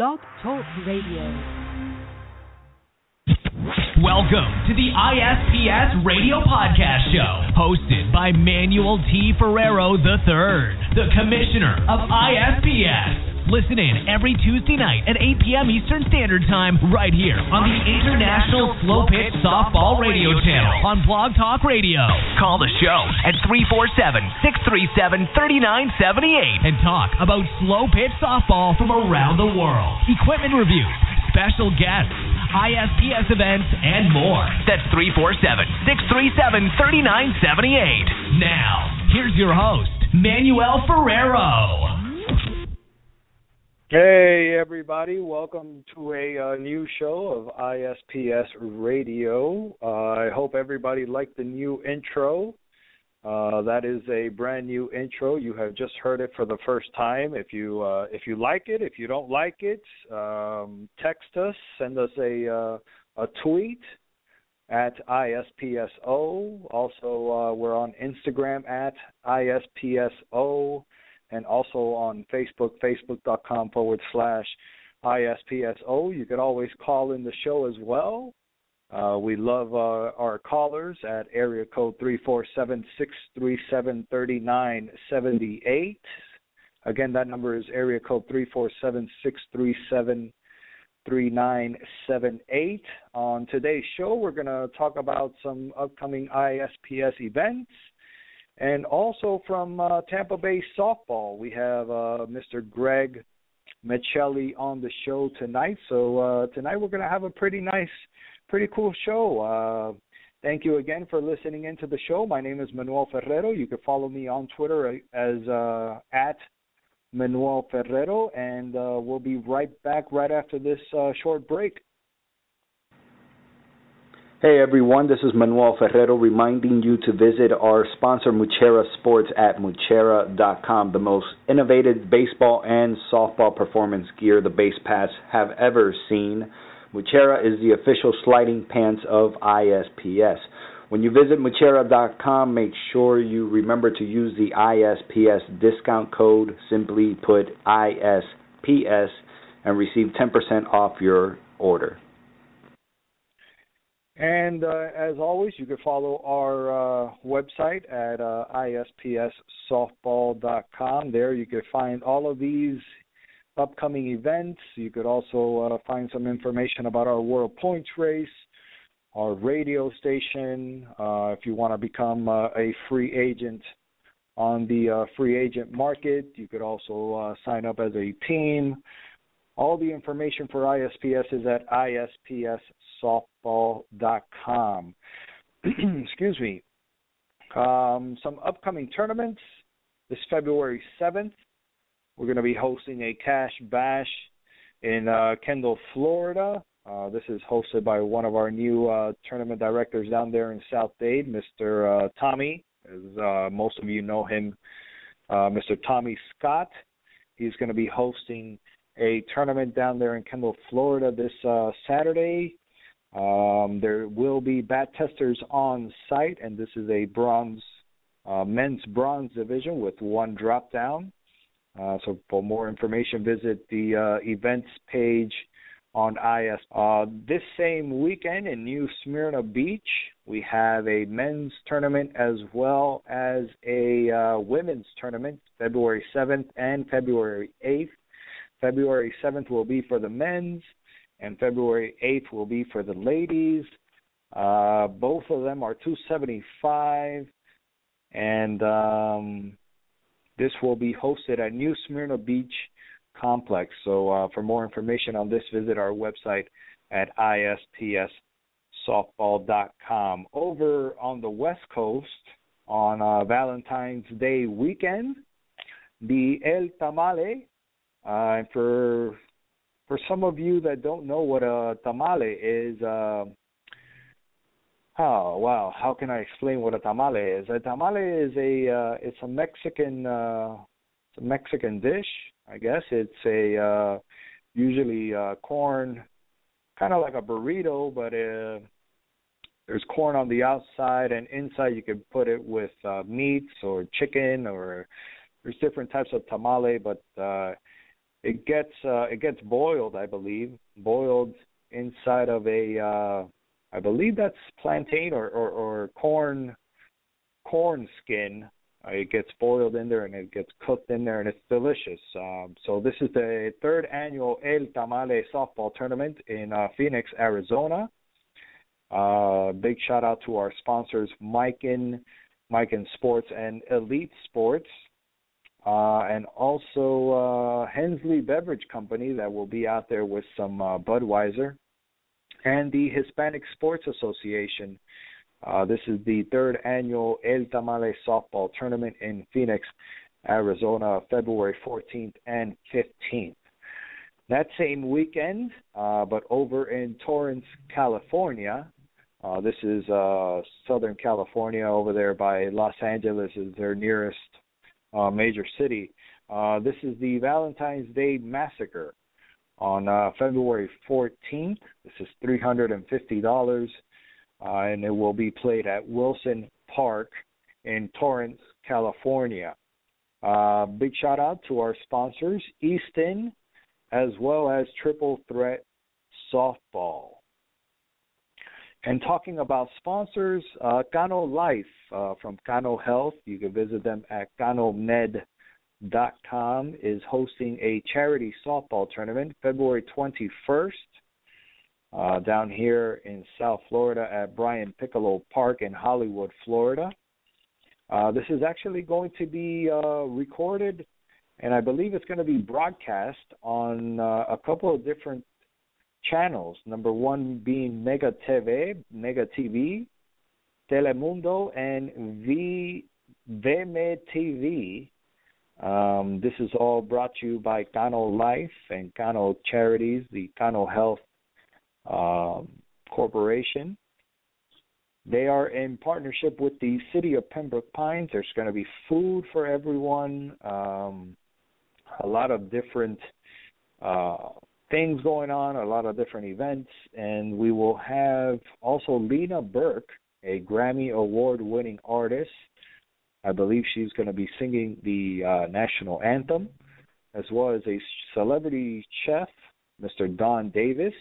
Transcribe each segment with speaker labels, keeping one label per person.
Speaker 1: Blog Talk Radio.
Speaker 2: Welcome to the ISPS Radio Podcast Show, hosted by Manuel T. Ferrero III, the Commissioner of ISPS. Listen in every Tuesday night at 8 p.m. Eastern Standard Time, right here on the International Slow Pitch Softball Radio Channel on Blog Talk Radio. Call the show at 347 637 3978 and talk about slow pitch softball from around the world, equipment reviews, special guests, ISPS events, and more. That's 347 637 3978. Now, here's your host, Manuel Ferrero.
Speaker 3: Hey, everybody. Welcome to a uh, new show of ISPS Radio. Uh, I hope everybody liked the new intro. Uh, that is a brand new intro. You have just heard it for the first time. If you uh, if you like it, if you don't like it, um, text us, send us a uh, a tweet at ISPSO. Also, we're on Instagram at ISPSO and also on Facebook, facebook.com forward slash ISPSO. You can always call in the show as well. Uh, we love uh, our callers at area code 347 637 3978. Again, that number is area code 347 637 3978. On today's show, we're going to talk about some upcoming ISPS events and also from uh, Tampa Bay softball, we have uh, Mr. Greg Michelli on the show tonight. So uh, tonight we're going to have a pretty nice, pretty cool show. Uh, thank you again for listening into the show. My name is Manuel Ferrero. You can follow me on Twitter as uh, at Manuel Ferrero, and uh, we'll be right back right after this short break.
Speaker 4: Hey everyone, this is Manuel Ferrero reminding you to visit our sponsor Muchera Sports at Muchera.com, the most innovative baseball and softball performance gear the base paths have ever seen. Muchera is the official sliding pants of ISPS. When you visit Muchera.com, make sure you remember to use the ISPS discount code, simply put ISPS, and receive 10% off your order.
Speaker 3: And uh, as always, you can follow our uh, website at uh, ispssoftball.com. There you can find all of these upcoming events. You could also uh, find some information about our World Points Race, our radio station. Uh, if you want to become uh, a free agent on the free agent market, you could also sign up as a team. All the information for ISPS is at ispssoftball.com. Excuse me. Um, some upcoming tournaments. This February 7th, we're going to be hosting a Cash Bash in uh, Kendall, Florida. Uh, this is hosted by one of our new uh, tournament directors down there in South Dade, Mr. Uh, Tommy. As uh, most of you know him, uh, Mr. Tommy Scott. He's going to be hosting a tournament down there in Kendall, Florida this uh, Saturday. Um, there will be bat testers on site, and this is a bronze, uh, men's bronze division with one drop down. Uh, so for more information, visit the uh, events page on IS. Uh, this same weekend in New Smyrna Beach, we have a men's tournament as well as a uh, women's tournament, February 7th and February 8th. February 7th will be for the men's, and February 8th will be for the ladies. Uh, both of them are 275, and um, this will be hosted at New Smyrna Beach Complex. So, uh, for more information on this, visit our website at ispssoftball.com. Over on the West Coast, on uh, Valentine's Day weekend, the El Tamale uh, for for some of you that don't know what a tamale is, uh, oh wow, how can I explain what a tamale is? A tamale is a uh, it's a Mexican uh, it's a Mexican dish, I guess. It's a uh, usually uh, corn, kind of like a burrito, but uh, there's corn on the outside, and inside you can put it with uh, meats or chicken, or there's different types of tamale, but uh, it gets uh, it gets boiled, I believe, boiled inside of a uh, I believe that's plantain or, or, or corn corn skin. Uh, it gets boiled in there and it gets cooked in there and it's delicious. Um, so this is the third annual El Tamale softball tournament in uh, Phoenix, Arizona. Uh, big shout out to our sponsors, Mike in Mike Miken Sports and Elite Sports. Uh, and also uh, Hensley Beverage Company that will be out there with some uh, Budweiser, and the Hispanic Sports Association. Uh, this is the third annual El Tamale softball tournament in Phoenix, Arizona, February 14th and 15th. That same weekend, uh, but over in Torrance, California, uh, this is uh, Southern California over there by Los Angeles is their nearest uh, major city. Uh, this is the Valentine's Day Massacre on uh, February 14th. This is $350, uh, and it will be played at Wilson Park in Torrance, California. Uh, big shout out to our sponsors, Easton, as well as Triple Threat Softball. And talking about sponsors, uh, Life uh, from Cano Health, you can visit them at canomed.com, is hosting a charity softball tournament February 21st uh, down here in South Florida at Brian Piccolo Park in Hollywood, Florida. Uh, this is actually going to be uh, recorded, and I believe it's going to be broadcast on uh, a couple of different channels. Number one being Mega TV, Mega TV, Telemundo, and v, VME TV. Um, this is all brought to you by Cano Life and Cano Charities, the Cano Health um, Corporation. They are in partnership with the City of Pembroke Pines. There's going to be food for everyone, um, a lot of different uh, things going on, a lot of different events, and we will have also Lena Burke, a Grammy Award winning artist. I believe she's going to be singing the uh, national anthem, as well as a celebrity chef, Mr. Don Davis,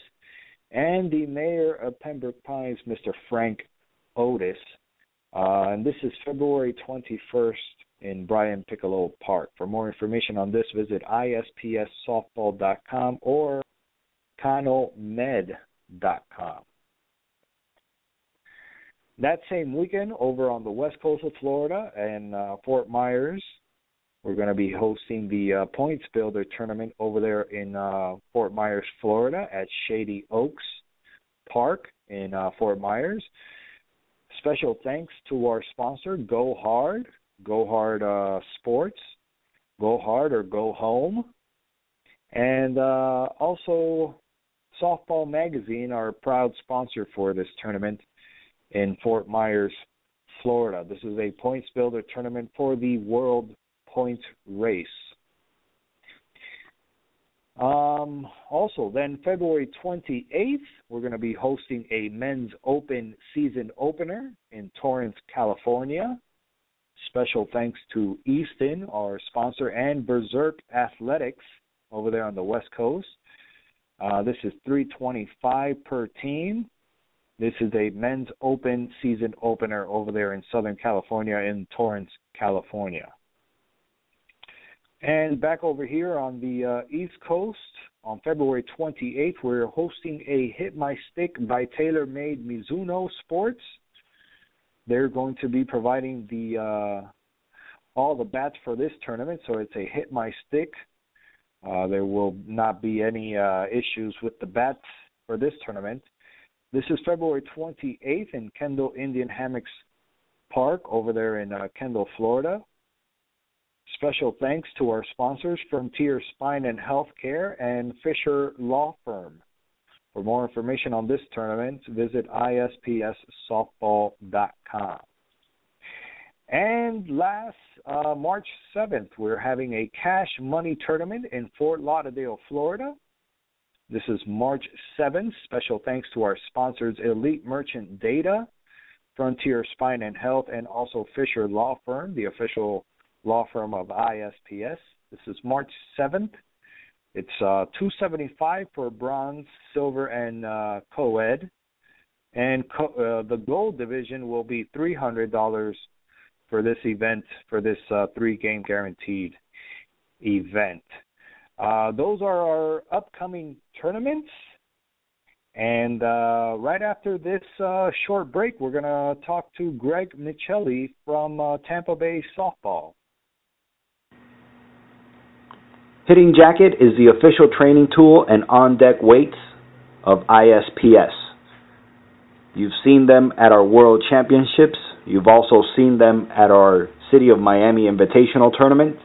Speaker 3: and the mayor of Pembroke Pines, Mr. Frank Ortis. Uh, and this is February 21st in Brian Piccolo Park. For more information on this, visit ispssoftball.com or canomed.com. That same weekend, over on the west coast of Florida and uh, Fort Myers, we're going to be hosting the uh, Points Builder tournament over there in uh, Fort Myers, Florida, at Shady Oaks Park in uh, Fort Myers. Special thanks to our sponsor, Go Hard, Go Hard uh, Sports, Go Hard or Go Home, and uh, also Softball Magazine, our proud sponsor for this tournament in Fort Myers, Florida. This is a points builder tournament for the World Point Race. Um, also, then February 28th, we're going to be hosting a men's open season opener in Torrance, California. Special thanks to Easton, our sponsor, and Berserk Athletics over there on the West Coast. Uh, this is 325 per team. This is a men's open season opener over there in Southern California in Torrance, California. And back over here on the uh, East Coast, on February 28th, we're hosting a Hit My Stick by TaylorMade Mizuno Sports. They're going to be providing the uh, all the bats for this tournament, so it's a Hit My Stick. Uh, there will not be any uh, issues with the bats for this tournament. This is February 28th in Kendall Indian Hammocks Park over there in uh, Kendall, Florida. Special thanks to our sponsors, Frontier Spine and Healthcare and Fisher Law Firm. For more information on this tournament, visit ispssoftball.com. And last, uh, March 7th, we're having a cash money tournament in Fort Lauderdale, Florida. This is March 7th. Special thanks to our sponsors, Elite Merchant Data, Frontier Spine and Health, and also Fisher Law Firm, the official law firm of ISPS. This is March 7th. It's uh, 275 for bronze, silver, and uh, co-ed, and co- uh, the gold division will be $300 for this event for this uh, three-game guaranteed event. Uh, those are our upcoming tournaments. And uh, right after this uh, short break, we're going to talk to Greg Michelli from uh, Tampa Bay Softball.
Speaker 4: Hitting Jacket is the official training tool and on deck weights of ISPS. You've seen them at our World Championships. You've also seen them at our City of Miami Invitational Tournament.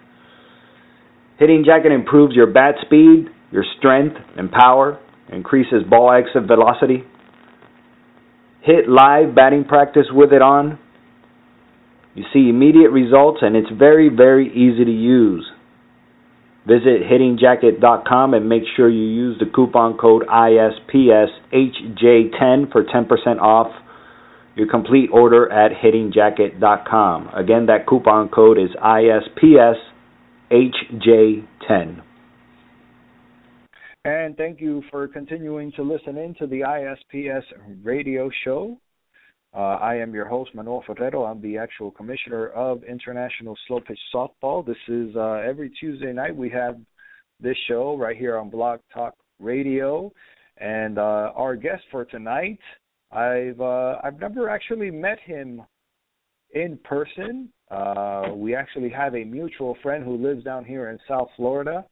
Speaker 4: Hitting Jacket improves your bat speed, your strength and power, increases ball exit velocity. Hit live batting practice with it on. You see immediate results and it's very, very easy to use. Visit hittingjacket.com and make sure you use the coupon code ISPSHJ10 for 10% off your complete order at hittingjacket.com. Again, that coupon code is ISPSHJ10.
Speaker 3: And thank you for continuing to listen in to the ISPS radio show. Uh, I am your host, Manuel Ferrero. I'm the actual commissioner of International Slow Pitch Softball. This is uh, every Tuesday night we have this show right here on Blog Talk Radio. And uh, our guest for tonight, I've uh, I've never actually met him in person. Uh, we actually have a mutual friend who lives down here in South Florida.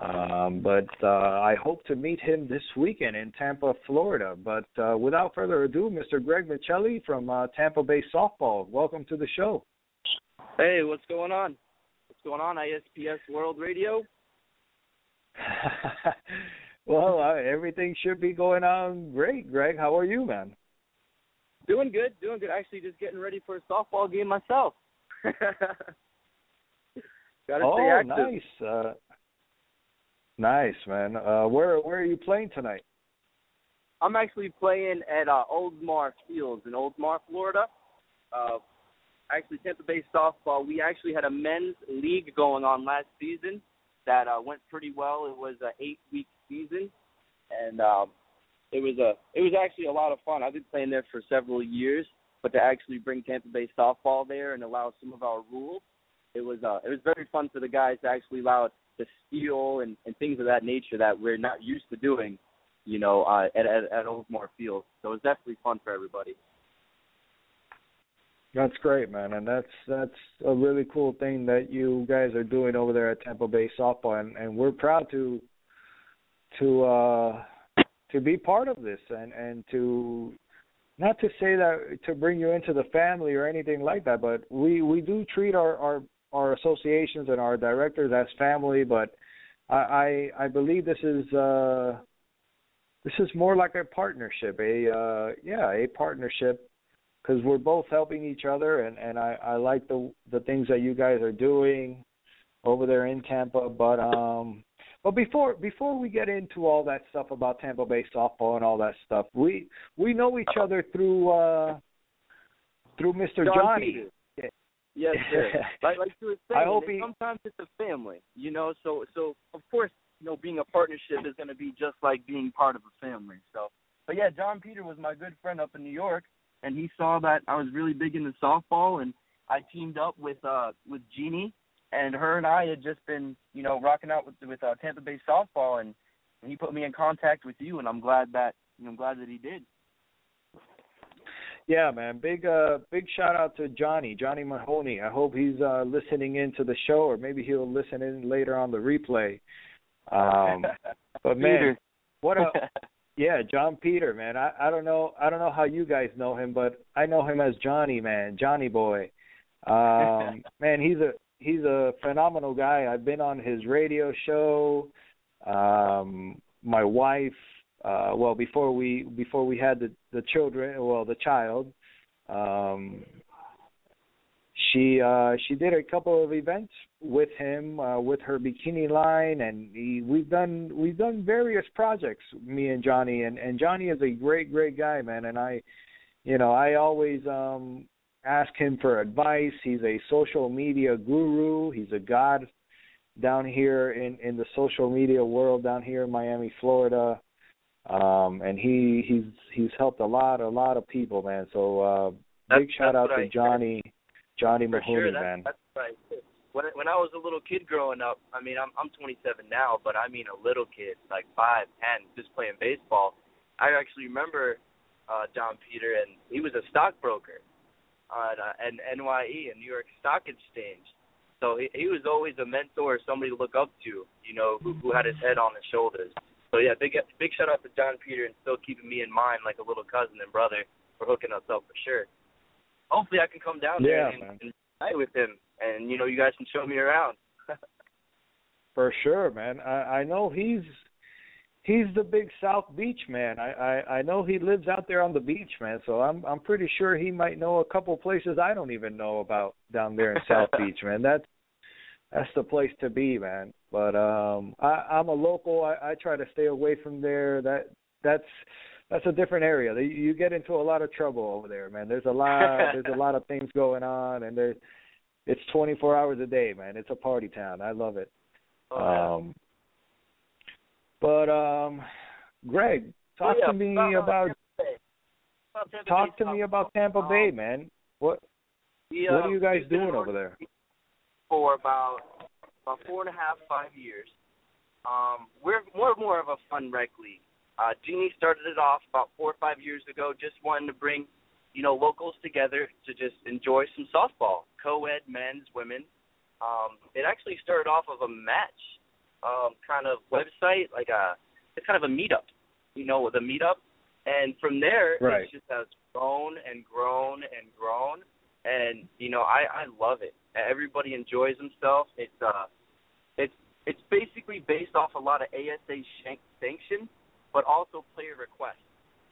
Speaker 3: Um, but uh, I hope to meet him this weekend in Tampa, Florida. But uh, without further ado, Mr. Greg Michelli from uh, Tampa Bay Softball, welcome to the show.
Speaker 5: Hey, what's going on? What's going on, ISPS World Radio?
Speaker 3: well, uh, everything should be going on great, Greg. How are you, man?
Speaker 5: Doing good, doing good. Actually, just getting ready for a softball game myself. Gotta
Speaker 3: oh,
Speaker 5: stay active.
Speaker 3: nice. Uh, Nice, man. Uh, where where are you playing tonight?
Speaker 5: I'm actually playing at uh, Oldsmar Fields in Oldsmar, Florida. Uh, actually, Tampa Bay softball. We actually had a men's league going on last season that uh, went pretty well. It was an eight-week season, and um, it was a it was actually a lot of fun. I've been playing there for several years, but to actually bring Tampa Bay softball there and allow some of our rules, it was uh, it was very fun for the guys to actually allow the steal and, and things of that nature that we're not used to doing, you know, uh, at, at, at Oldsmar Field. So it's definitely fun for everybody.
Speaker 3: That's great, man, and that's that's a really cool thing that you guys are doing over there at Tampa Bay Softball, and, and we're proud to to uh, to be part of this and and to not to say that to bring you into the family or anything like that, but we we do treat our our our associations and our directors as family, but I I, I believe this is uh, this is more like a partnership, a uh, yeah, a partnership because we're both helping each other, and and I I like the the things that you guys are doing over there in Tampa, but um. But before before we get into all that stuff about Tampa Bay softball and all that stuff, we we know each other through uh through Mr.
Speaker 5: John
Speaker 3: Johnny.
Speaker 5: Peters. Yes, sir. like like you were saying,
Speaker 3: I hope he...
Speaker 5: sometimes it's a family, you know. So so of course, you know, being a partnership is going to be just like being part of a family. So, but yeah, John Peter was my good friend up in New York, and he saw that I was really big into softball, and I teamed up with uh with Jeannie, and her and I had just been you know rocking out with with uh, Tampa Bay softball, and, and he put me in contact with you, and I'm glad that you know, I'm glad that he did.
Speaker 3: Yeah, man. Big uh big shout out to Johnny, Johnny Mahoney. I hope he's uh listening in to the show or maybe he'll listen in later on the replay. Um but man, what a Yeah, John Peter, man. I I don't know I don't know how you guys know him, but I know him as Johnny, man. Johnny boy. Um man, he's a he's a phenomenal guy. I've been on his radio show. Um, my wife, uh, well, before we before we had the the children, well, the child, um, she uh she did a couple of events with him uh with her bikini line and he, we've done we've done various projects me and Johnny and and Johnny is a great great guy man and I you know I always um ask him for advice. He's a social media guru. He's a god down here in in the social media world down here in Miami Florida um and he he's he's helped a lot a lot of people man so uh
Speaker 5: That's-
Speaker 3: big shout out to
Speaker 5: I-
Speaker 3: Johnny Johnny
Speaker 5: For
Speaker 3: Mahoney
Speaker 5: sure, that's,
Speaker 3: man
Speaker 5: that's right. When when I was a little kid growing up, I mean, I'm I'm 27 now, but I mean a little kid, like five, ten, just playing baseball. I actually remember uh John Peter, and he was a stockbroker on uh, and NYE and New York Stock Exchange. So he he was always a mentor, somebody to look up to, you know, who who had his head on his shoulders. So yeah, big big shout out to John Peter and still keeping me in mind like a little cousin and brother for hooking us up for sure. Hopefully I can come down there
Speaker 3: Yeah,
Speaker 5: and,
Speaker 3: man.
Speaker 5: and play with him, and you know you guys can show me around.
Speaker 3: For sure, man. I I know he's he's the big South Beach man. I I I know he lives out there on the beach, man. So I'm I'm pretty sure he might know a couple places I don't even know about down there in South Beach, man. That's that's the place to be, man. But um I I'm a local. I I try to stay away from there. That that's that's a different area. You get into a lot of trouble over there, man. There's a lot there's a lot of things going on and there's it's 24 hours a day, man. It's a party town. I love it.
Speaker 5: Oh, yeah.
Speaker 3: Um, but um, Greg, talk
Speaker 5: Oh, yeah,
Speaker 3: to me
Speaker 5: about, uh,
Speaker 3: about
Speaker 5: Tampa Bay. About Tampa
Speaker 3: talk to me about Tampa Bay, man. What
Speaker 5: we,
Speaker 3: what
Speaker 5: uh,
Speaker 3: are you guys doing over there?
Speaker 5: For about about four and a half, five years. Um, we're more more of a fun rec league. Uh, Jeannie started it off about four or five years ago, just wanting to bring, you know, locals together to just enjoy some softball, co-ed, men's, women. Um, it actually started off of a match um, kind of website, like a it's kind of a meetup, you know, with a meetup, and from there
Speaker 3: Right.
Speaker 5: it just has grown and grown and grown, and you know, I I love it. Everybody enjoys themselves. It's uh, it's it's basically based off a lot of ASA shank- sanction, but also player requests.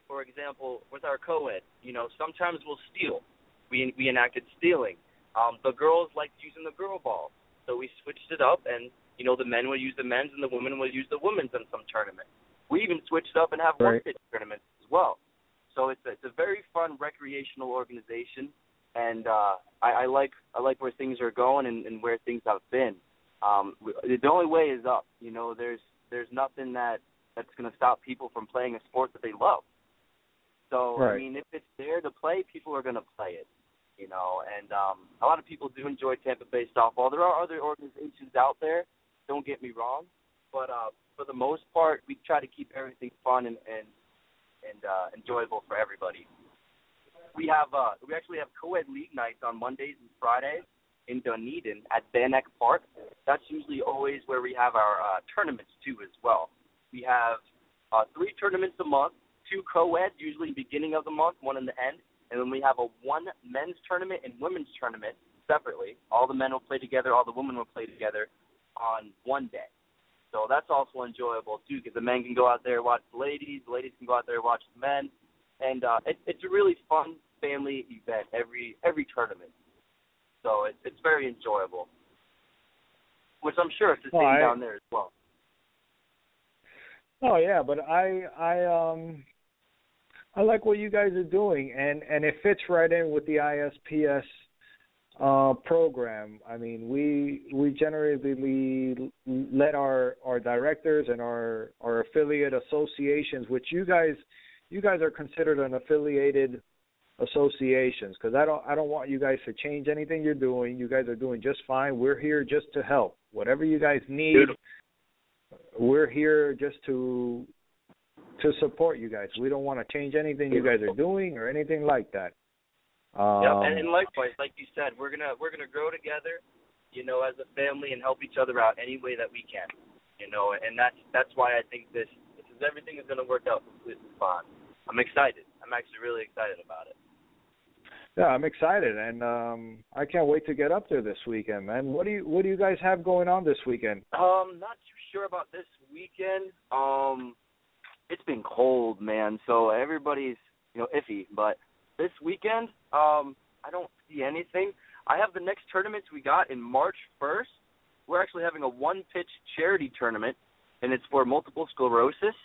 Speaker 5: For example, with our co-ed, you know, sometimes we'll steal. We we enacted stealing. Um, the girls liked using the girl ball, so we switched it up, and you know, the men would use the men's, and the women would use the women's in some tournament. We even switched up and have one pitch tournaments as well. So it's a, it's a very fun recreational organization, and uh, I, I like I like where things are going and, and where things have been. Um, the only way is up. You know, there's there's nothing that that's going to stop people from playing a sport that they love. So I mean, if it's there to play, people are going to play it. You know, and um, a lot of people do enjoy Tampa Bay softball. There are other organizations out there. Don't get me wrong, but uh, for the most part, we try to keep everything fun and and and uh, enjoyable for everybody. We have uh, we actually have co-ed league nights on Mondays and Fridays in Dunedin at Van Park. That's usually always where we have our uh, tournaments too as well. We have uh, three tournaments a month, two co-ed usually beginning of the month, one in the end, and then we have a one men's tournament and women's tournament separately. All the men will play together, all the women will play together on one day. So that's also enjoyable too, because the men can go out there and watch the ladies, the ladies can go out there and watch the men, and uh, it, it's a really fun family event every every tournament. So it, it's very enjoyable, which I'm sure it's the
Speaker 3: Well,
Speaker 5: same
Speaker 3: I-
Speaker 5: down there as well.
Speaker 3: Oh yeah, but I I um I like what you guys are doing and and it fits right in with the ISPS uh program. I mean, we we generally let our our directors and our our affiliate associations, which you guys you guys are considered an affiliated associations because I don't I don't want you guys to change anything you're doing. You guys are doing just fine. We're here just to help. Whatever you guys need,
Speaker 5: Beautiful.
Speaker 3: we're here just to to support you guys. We don't want to change anything you guys are doing or anything like that. Um,
Speaker 5: Yep, and, and likewise, like you said, we're gonna we're gonna grow together, you know, as a family and help each other out any way that we can, you know, and that's that's why I think this this is everything is gonna work out completely fine. I'm excited. I'm actually really excited about it.
Speaker 3: Yeah, I'm excited, and um I can't wait to get up there this weekend, man. What do you What do you guys have going on this weekend?
Speaker 5: Um, not too sure about this weekend. Um, it's been cold, man. So everybody's you know iffy. But this weekend, um, I don't see anything. I have the next tournaments we got in March 1st. We're actually having a one pitch charity tournament, and it's for multiple sclerosis.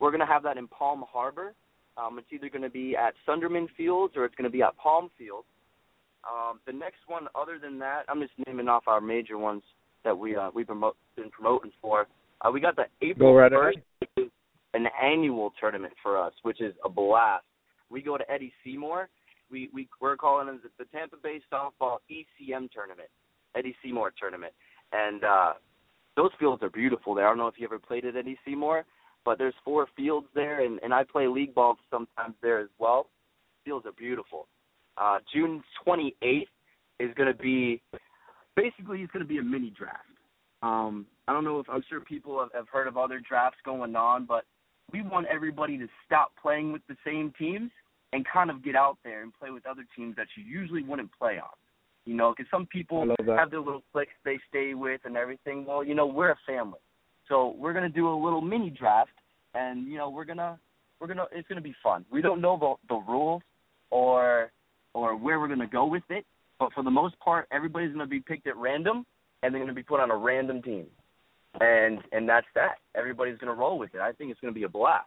Speaker 5: We're to have that in Palm Harbor. Um, it's either going to be at Sunderman Fields or it's going to be at Palm Field. Um, the next one, other than that, I'm just naming off our major ones that we uh, we've promote, been promoting for. Uh, we got the April
Speaker 3: right
Speaker 5: 1st, which is an annual tournament for us, which is a blast. We go to Eddie C. Moore. We we we're calling it the Tampa Bay Softball ECM tournament, Eddie C. Moore tournament, and uh, those fields are beautiful there. I don't know if you ever played at Eddie C. Moore, but there's four fields there, and and I play league ball sometimes there as well. Fields are beautiful. Uh, June 28th is going to be basically it's going to be a mini draft. Um, I don't know if I'm sure people have, have heard of other drafts going on, but we want everybody to stop playing with the same teams and kind of get out there and play with other teams that you usually wouldn't play on. You know, because some people have their little cliques they stay with and everything. Well, you know, we're a family, so we're gonna do a little mini draft, and you know, we're gonna we're gonna it's gonna be fun. We don't know the the rules or or where we're gonna go with it, but for the most part, everybody's gonna be picked at random, and they're gonna be put on a random team, and and that's that. Everybody's gonna roll with it. I think it's gonna be a blast.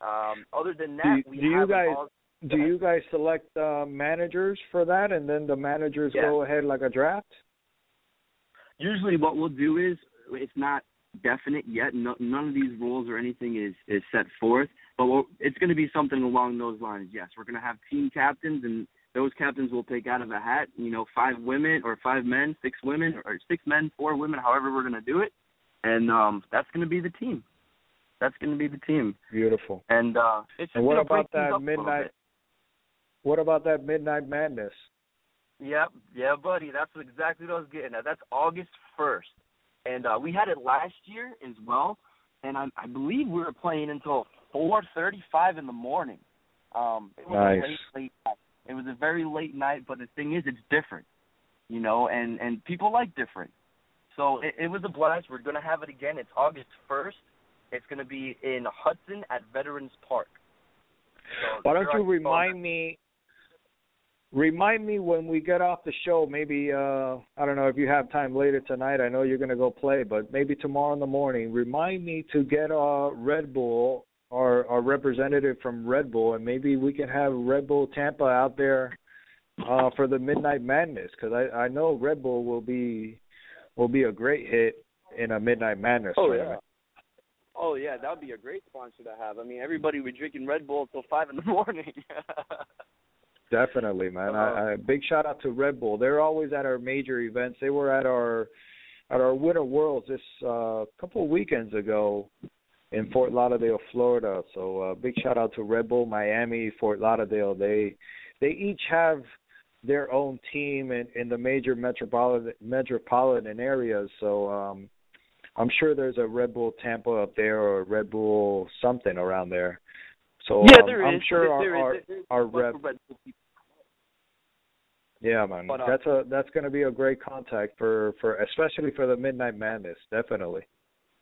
Speaker 5: Um, other than that,
Speaker 3: Do you-
Speaker 5: we
Speaker 3: do you
Speaker 5: have an
Speaker 3: guys-
Speaker 5: all-
Speaker 3: Do you guys select uh, managers for that, and then the managers
Speaker 5: Yeah.
Speaker 3: go ahead like a draft?
Speaker 5: usually what we'll do is it's not definite yet. No, none of these rules or anything is is set forth, but we'll, it's going to be something along those lines. Yes, we're going to have team captains, and those captains will pick out of a hat. You know, five women or five men, six women or six men, four women, however we're going to do it, and um, that's going to be the team. That's going to be the team,
Speaker 3: Beautiful.
Speaker 5: and uh, it's
Speaker 3: And what about that
Speaker 5: up a little
Speaker 3: midnight? What about that midnight madness?
Speaker 5: Yep, yeah, buddy. That's exactly what I was getting at. That's August first, and uh, we had it last year as well. And I, I believe we were playing until four thirty-five in the morning. Um, it was
Speaker 3: Nice.
Speaker 5: a late, late night. It was a very late night, but the thing is, it's different, you know, and and people like different. So it, it was a blast. We're gonna have it again. It's August first. It's gonna be in Hudson at Veterans Park. So
Speaker 3: Why don't you remind me? Remind me when we get off the show. Maybe uh I don't know if you have time later tonight. I know you're going to go play, but maybe tomorrow in the morning. Remind me to get uh Red Bull or our representative from Red Bull, and maybe we can have Red Bull Tampa out there uh for the Midnight Madness because I I know Red Bull will be will be a great hit in a Midnight Madness
Speaker 5: Oh yeah. Oh yeah, that would be a great sponsor to have. I mean, everybody would be drinking Red Bull until five in the morning.
Speaker 3: Definitely, man. I, I big shout out to Red Bull. They're always at our major events. They were at our at our Winter Worlds this uh couple of weekends ago in Fort Lauderdale, Florida. So uh big shout out to Red Bull, Miami, Fort Lauderdale. They they each have their own team in, in the major metropolitan metropolitan areas. So um I'm sure there's a Red Bull Tampa up there or a Red Bull something around there. So
Speaker 5: yeah,
Speaker 3: um,
Speaker 5: there
Speaker 3: I'm
Speaker 5: is.
Speaker 3: sure
Speaker 5: there
Speaker 3: our.
Speaker 5: There
Speaker 3: our, our rep
Speaker 5: of Red Bull people.
Speaker 3: Yeah, man.
Speaker 5: But, uh,
Speaker 3: that's a that's going to be a great contact for for especially for the Midnight Madness. Definitely.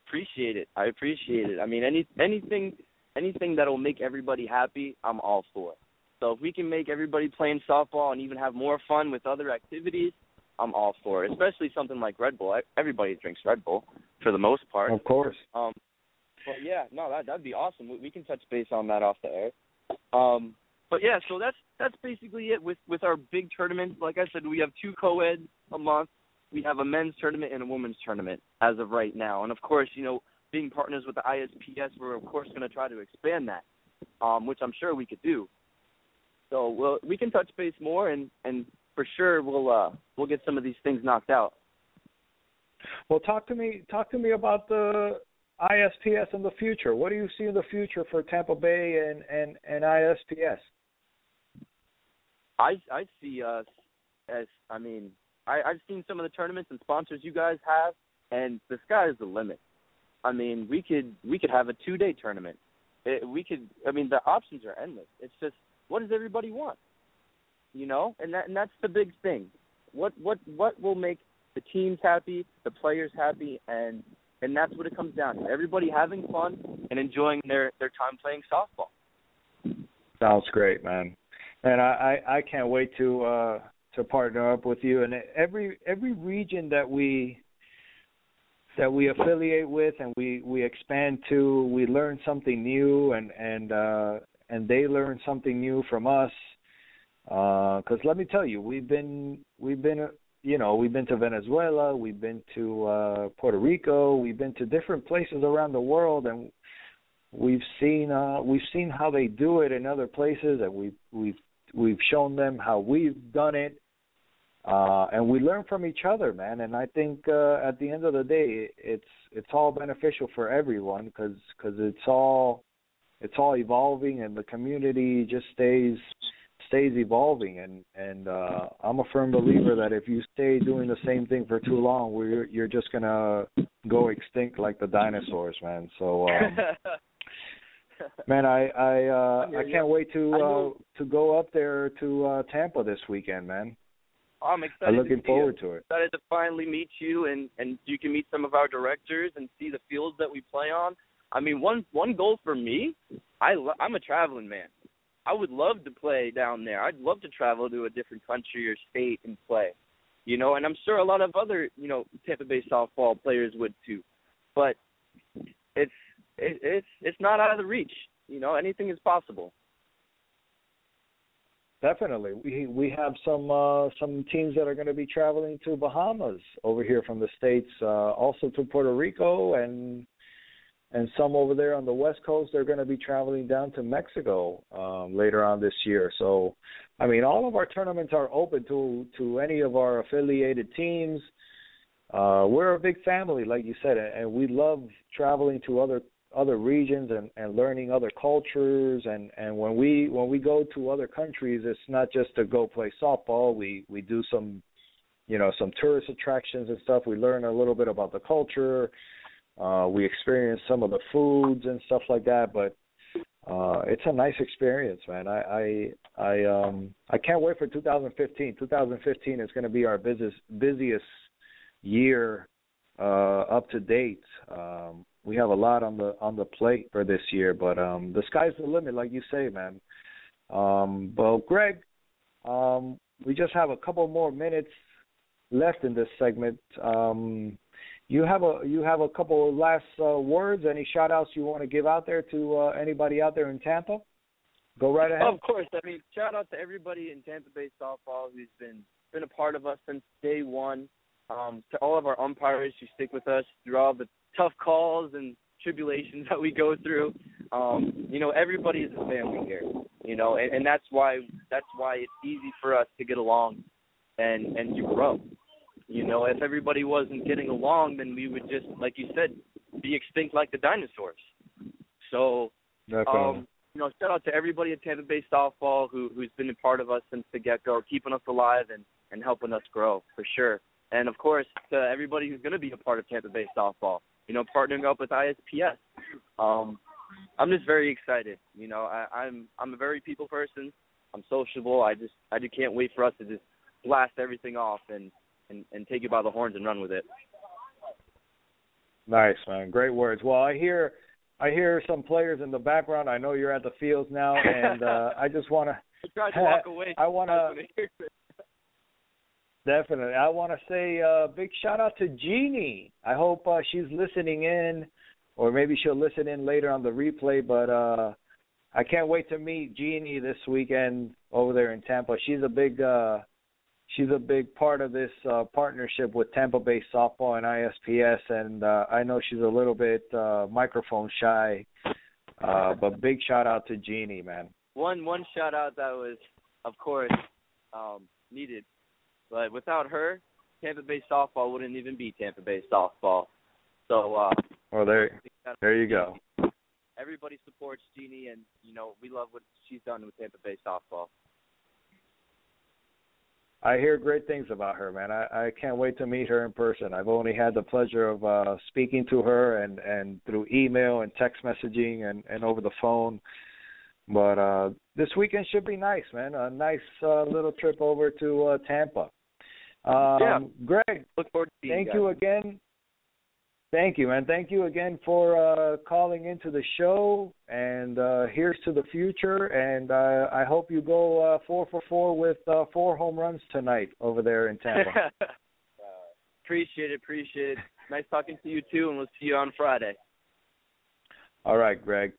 Speaker 5: Appreciate it. I appreciate it. I mean, any anything anything that'll make everybody happy, I'm all for. So if we can make everybody playing softball and even have more fun with other activities, I'm all for it. Especially something like Red Bull. I- Everybody drinks Red Bull for the most part.
Speaker 3: Of course.
Speaker 5: Um, but yeah, no, that that'd be awesome. We, we can touch base on that off the air. Um, but yeah, so that's that's basically it with with our big tournaments. Like I said, we have two co-eds a month. We have a men's tournament and a women's tournament as of right now. And of course, you know, being partners with the ISPS, we're of course going to try to expand that, um, which I'm sure we could do. So we'll we can touch base more, and and for sure we'll uh we'll get some of these things knocked out.
Speaker 3: Well, talk to me talk to me about the ISPS in the future. What do you see in the future for Tampa Bay and and and ISPS?
Speaker 5: I I see us as I mean I I've seen some of the tournaments and sponsors you guys have, and the sky is the limit. I mean we could we could have a two day tournament. It, we could I mean the options are endless. It's just what does everybody want? you know, and that and that's the big thing. What what what will make the teams happy, the players happy, and and that's what it comes down to. Everybody having fun and enjoying their their time playing softball.
Speaker 3: Sounds great, man. And I I, I can't wait to uh to partner up with you. And every every region that we that we affiliate with and we we expand to we learn something new and and uh and they learn something new from us. Because uh, let me tell you we've been we've been you know we've been to Venezuela we've been to uh Puerto Rico we've been to different places around the world and we've seen uh we've seen how they do it in other places and we've we've we've shown them how we've done it uh, and we learn from each other, man. And I think uh, at the end of the day, it's it's all beneficial for everyone because cause it's all it's all evolving, and the community just stays stays evolving. And and uh, I'm a firm believer that if you stay doing the same thing for too long, we're you're just gonna go extinct like the dinosaurs, man. So. Um, Man, I I uh I can't wait to uh to go up there to uh Tampa this weekend, man.
Speaker 5: I'm excited.
Speaker 3: I'm looking forward
Speaker 5: you.
Speaker 3: to it.
Speaker 5: Excited to finally meet you, and and you can meet some of our directors and see the fields that we play on. I mean, one one goal for me, I lo- I'm a traveling man. I would love to play down there. I'd love to travel to a different country or state and play. You know, and I'm sure a lot of other you know Tampa Bay softball players would too. But it's it, it's it's not out of the reach. You know, anything is possible.
Speaker 3: Definitely, we we have some uh, some teams that are going to be traveling to Bahamas over here from the states, uh, also to Puerto Rico, and and some over there on the west coast. They're going to be traveling down to Mexico um, later on this year. So, I mean, all of our tournaments are open to to any of our affiliated teams. Uh, we're a big family, like you said, and we love traveling to other other regions and, and learning other cultures. And, and when we when we go to other countries it's not just to go play softball. We we do some you know some tourist attractions and stuff. We learn a little bit about the culture. Uh we experience some of the foods and stuff like that. But uh it's a nice experience man. I i i um i can't wait for 2015 2015 is going to be our busiest busiest year uh up to date. Um we have a lot on the on the plate for this year, but um the sky's the limit, like you say, man. Um, well, Greg, um, we just have a couple more minutes left in this segment. Um, you have a you have a couple of last uh, words. Any shout outs you want to give out there to uh, anybody out there in Tampa? Go right ahead.
Speaker 5: Of course. I mean, shout out to everybody in Tampa Bay softball who's been been a part of us since day one. Um, to all of our umpires who stick with us through all the tough calls and tribulations that we go through. Um, you know, everybody is a family here. You know, and, and that's why that's why it's easy for us to get along and and to grow. You know, if everybody wasn't getting along, then we would just, like you said, be extinct like the dinosaurs. So, um, you know, shout out to everybody at Tampa Bay softball who who's been a part of us since the get go, keeping us alive and and helping us grow for sure. And of course, to everybody who's going to be a part of Tampa Bay softball, you know, partnering up with ISPS. Um, I'm just very excited. You know, I, I'm I'm a very people person. I'm sociable. I just I just can't wait for us to just blast everything off and and and take it by the horns and run with it.
Speaker 3: Nice man, great words. Well, I hear I hear some players in the background. I know you're at the fields now, and uh, I just want to.
Speaker 5: I tried to walk away.
Speaker 3: I want to. Definitely. I want to say a uh, big shout out to Jeannie. I hope uh, she's listening in, or maybe she'll listen in later on the replay. But uh, I can't wait to meet Jeannie this weekend over there in Tampa. She's a big, uh, she's a big part of this uh, partnership with Tampa Bay Softball and ISPS, and uh, I know she's a little bit uh, microphone shy. Uh, but big shout out to Jeannie, man.
Speaker 5: One one shout out that was, of course, um, needed but without her, Tampa Bay softball wouldn't even be Tampa Bay softball. So uh
Speaker 3: Well there there you go.
Speaker 5: Everybody supports Jeannie and you know, we love what she's done with Tampa Bay softball.
Speaker 3: I hear great things about her, man. I, I can't wait to meet her in person. I've only had the pleasure of uh speaking to her and and through email and text messaging and and over the phone. But uh, this weekend should be nice, man. A nice uh, little trip over to uh, Tampa. Um,
Speaker 5: Yeah.
Speaker 3: Greg,
Speaker 5: Look forward to seeing
Speaker 3: thank
Speaker 5: you.
Speaker 3: you again. Thank you, man. Thank you again for uh, calling into the show. And uh, here's to the future. And uh, I hope you go uh, four for four with uh, four home runs tonight over there in Tampa.
Speaker 5: appreciate it. Appreciate it. Nice talking to you too, and we'll see you on Friday.
Speaker 3: All right, Greg.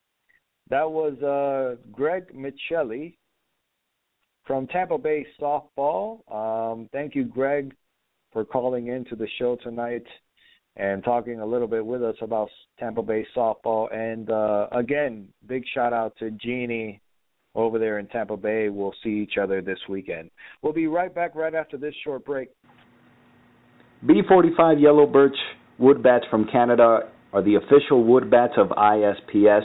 Speaker 3: That was uh, Greg Michelli from Tampa Bay Softball. Um, thank you, Greg, for calling into the show tonight and talking a little bit with us about Tampa Bay Softball. And uh, again, big shout out to Jeannie over there in Tampa Bay. We'll see each other this weekend. We'll be right back right after this short break.
Speaker 4: B45 Yellow Birch wood bats from Canada are the official wood bats of ISPS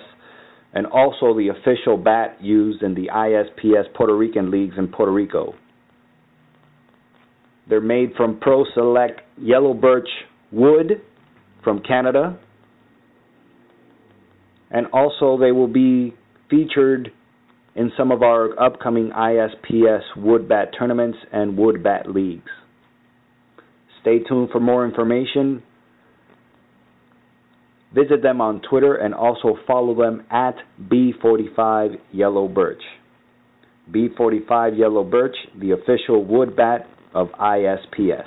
Speaker 4: and also the official bat used in the ISPS Puerto Rican leagues in Puerto Rico. They're made from Pro Select Yellow Birch wood from Canada. And also they will be featured in some of our upcoming ISPS wood bat tournaments and wood bat leagues. Stay tuned for more information. Visit them on Twitter and also follow them at B45 Yellow Birch. B45 Yellow Birch, the official wood bat of ISPS.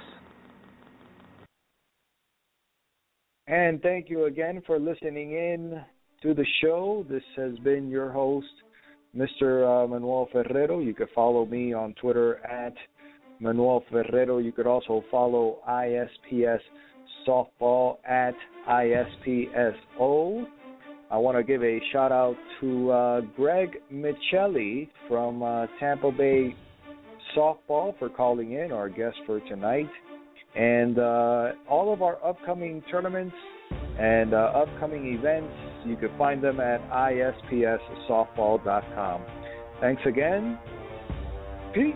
Speaker 3: And thank you again for listening in to the show. This has been your host, Mr. Uh, Manuel Ferrero. You can follow me on Twitter at Manuel Ferrero. You could also follow ISPS Softball at ISPSO. I want to give a shout out to uh, Greg Michelli from uh, Tampa Bay Softball for calling in, our guest for tonight. And uh, all of our upcoming tournaments and uh, upcoming events, you can find them at ispssoftball.com. Thanks again. Peace.